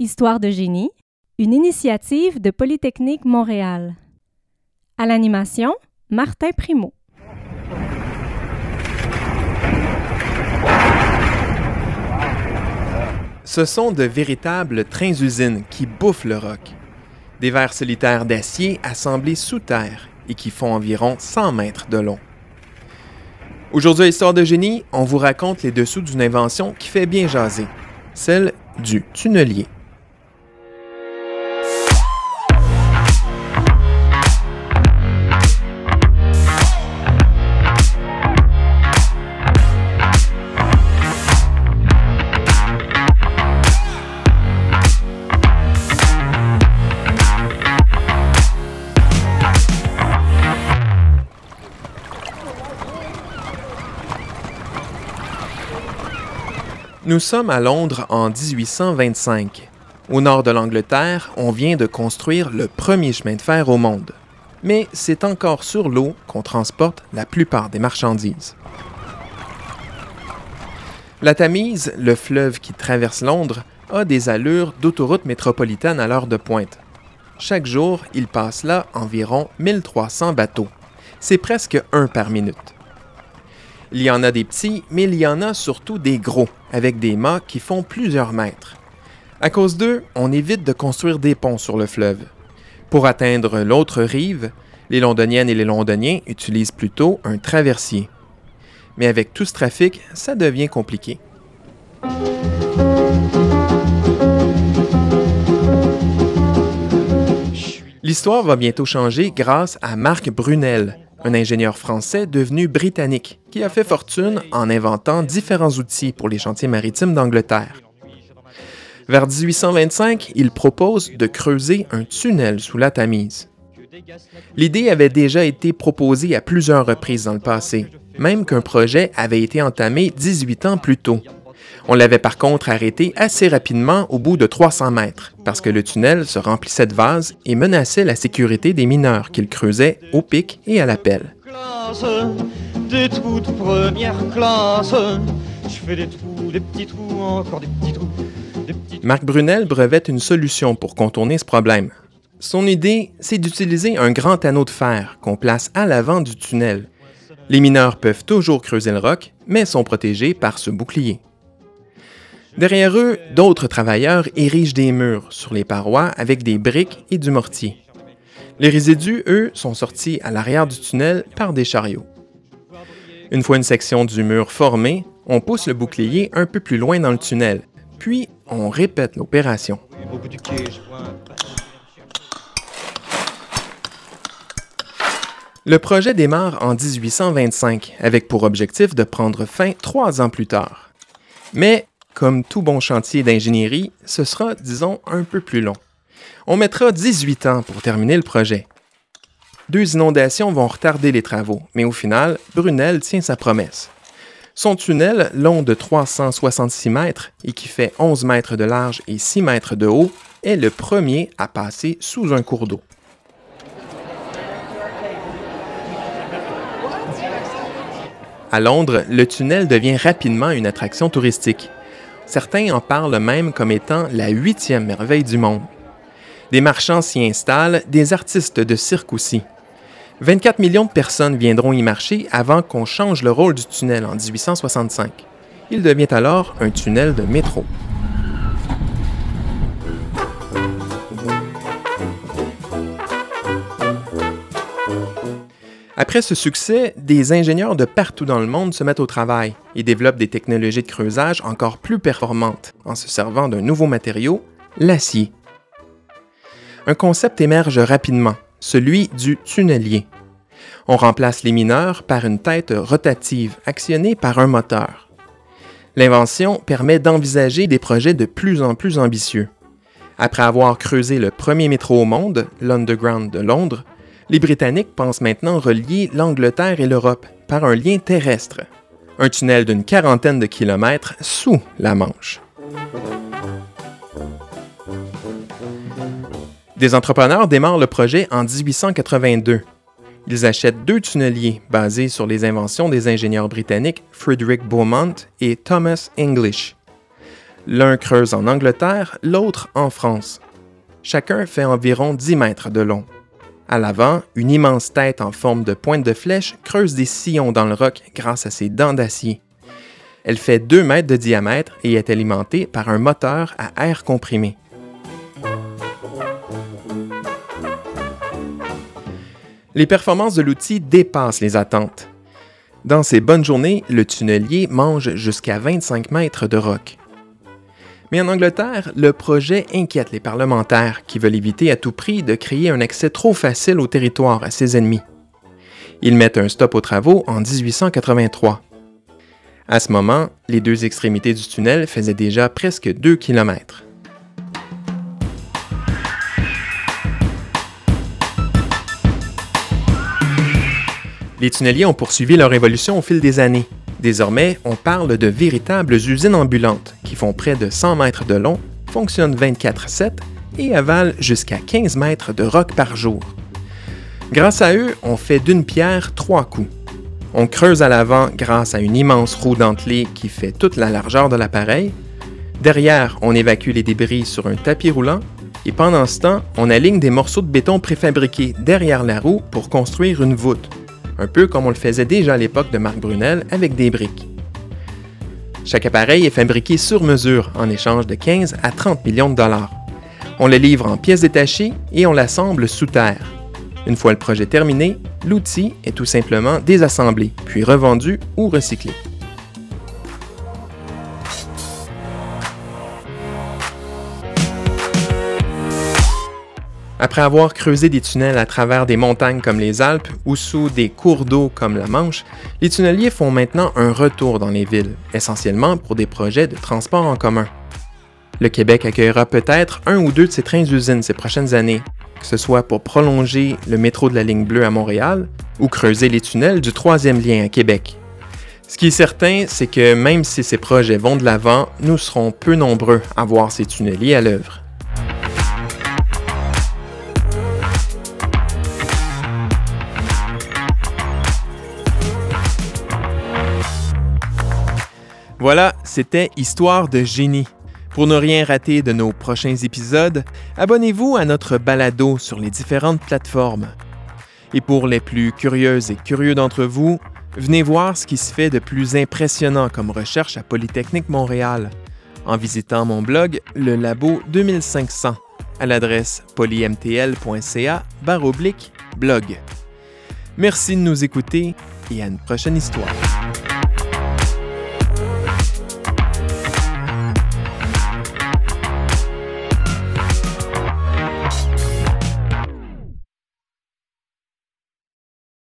Histoire de génie, une initiative de Polytechnique Montréal. À l'animation, Martin Primo. Ce sont de véritables trains-usines qui bouffent le roc. Des vers solitaires d'acier assemblés sous terre et qui font environ 100 mètres de long. Aujourd'hui à Histoire de génie, on vous raconte les dessous d'une invention qui fait bien jaser, celle du tunnelier. Nous sommes à Londres en 1825. Au nord de l'Angleterre, on vient de construire le premier chemin de fer au monde. Mais c'est encore sur l'eau qu'on transporte la plupart des marchandises. La Tamise, le fleuve qui traverse Londres, a des allures d'autoroute métropolitaine à l'heure de pointe. Chaque jour, il passe là environ 1300 bateaux. C'est presque un par minute. Il y en a des petits, mais il y en a surtout des gros, avec des mâts qui font plusieurs mètres. À cause d'eux, on évite de construire des ponts sur le fleuve. Pour atteindre l'autre rive, les Londoniennes et les Londoniens utilisent plutôt un traversier. Mais avec tout ce trafic, ça devient compliqué. L'histoire va bientôt changer grâce à Marc Brunel, un ingénieur français devenu britannique qui a fait fortune en inventant différents outils pour les chantiers maritimes d'Angleterre. Vers 1825, il propose de creuser un tunnel sous la Tamise. L'idée avait déjà été proposée à plusieurs reprises dans le passé, même qu'un projet avait été entamé 18 ans plus tôt. On l'avait par contre arrêté assez rapidement au bout de 300 mètres, parce que le tunnel se remplissait de vases et menaçait la sécurité des mineurs qu'il creusait au pic et à la pelle. Marc Brunel brevette une solution pour contourner ce problème. Son idée, c'est d'utiliser un grand anneau de fer qu'on place à l'avant du tunnel. Les mineurs peuvent toujours creuser le roc, mais sont protégés par ce bouclier. Derrière eux, d'autres travailleurs érigent des murs sur les parois avec des briques et du mortier. Les résidus, eux, sont sortis à l'arrière du tunnel par des chariots. Une fois une section du mur formée, on pousse le bouclier un peu plus loin dans le tunnel, puis on répète l'opération. Le projet démarre en 1825 avec pour objectif de prendre fin trois ans plus tard. Mais comme tout bon chantier d'ingénierie, ce sera, disons, un peu plus long. On mettra 18 ans pour terminer le projet. Deux inondations vont retarder les travaux, mais au final, Brunel tient sa promesse. Son tunnel, long de 366 mètres et qui fait 11 mètres de large et 6 mètres de haut, est le premier à passer sous un cours d'eau. À Londres, le tunnel devient rapidement une attraction touristique. Certains en parlent même comme étant la huitième merveille du monde. Des marchands s'y installent, des artistes de cirque aussi. 24 millions de personnes viendront y marcher avant qu'on change le rôle du tunnel en 1865. Il devient alors un tunnel de métro. Après ce succès, des ingénieurs de partout dans le monde se mettent au travail et développent des technologies de creusage encore plus performantes en se servant d'un nouveau matériau, l'acier. Un concept émerge rapidement, celui du tunnelier. On remplace les mineurs par une tête rotative actionnée par un moteur. L'invention permet d'envisager des projets de plus en plus ambitieux. Après avoir creusé le premier métro au monde, l'Underground de Londres, les Britanniques pensent maintenant relier l'Angleterre et l'Europe par un lien terrestre, un tunnel d'une quarantaine de kilomètres sous la Manche. Des entrepreneurs démarrent le projet en 1882. Ils achètent deux tunneliers basés sur les inventions des ingénieurs britanniques Frederick Beaumont et Thomas English. L'un creuse en Angleterre, l'autre en France. Chacun fait environ 10 mètres de long. À l'avant, une immense tête en forme de pointe de flèche creuse des sillons dans le roc grâce à ses dents d'acier. Elle fait 2 mètres de diamètre et est alimentée par un moteur à air comprimé. Les performances de l'outil dépassent les attentes. Dans ces bonnes journées, le tunnelier mange jusqu'à 25 mètres de roc. Mais en Angleterre, le projet inquiète les parlementaires qui veulent éviter à tout prix de créer un accès trop facile au territoire à ses ennemis. Ils mettent un stop aux travaux en 1883. À ce moment, les deux extrémités du tunnel faisaient déjà presque 2 km. Les tunneliers ont poursuivi leur évolution au fil des années. Désormais, on parle de véritables usines ambulantes qui font près de 100 mètres de long, fonctionnent 24-7 et avalent jusqu'à 15 mètres de roc par jour. Grâce à eux, on fait d'une pierre trois coups. On creuse à l'avant grâce à une immense roue dentelée qui fait toute la largeur de l'appareil. Derrière, on évacue les débris sur un tapis roulant. Et pendant ce temps, on aligne des morceaux de béton préfabriqués derrière la roue pour construire une voûte un peu comme on le faisait déjà à l'époque de Marc Brunel avec des briques. Chaque appareil est fabriqué sur mesure en échange de 15 à 30 millions de dollars. On le livre en pièces détachées et on l'assemble sous terre. Une fois le projet terminé, l'outil est tout simplement désassemblé, puis revendu ou recyclé. Après avoir creusé des tunnels à travers des montagnes comme les Alpes ou sous des cours d'eau comme la Manche, les tunneliers font maintenant un retour dans les villes, essentiellement pour des projets de transport en commun. Le Québec accueillera peut-être un ou deux de ces trains-usines ces prochaines années, que ce soit pour prolonger le métro de la ligne bleue à Montréal ou creuser les tunnels du troisième lien à Québec. Ce qui est certain, c'est que même si ces projets vont de l'avant, nous serons peu nombreux à voir ces tunneliers à l'œuvre. Voilà, c'était Histoire de génie. Pour ne rien rater de nos prochains épisodes, abonnez-vous à notre balado sur les différentes plateformes. Et pour les plus curieuses et curieux d'entre vous, venez voir ce qui se fait de plus impressionnant comme recherche à Polytechnique Montréal en visitant mon blog Le Labo 2500 à l'adresse polymtl.ca blog. Merci de nous écouter et à une prochaine histoire.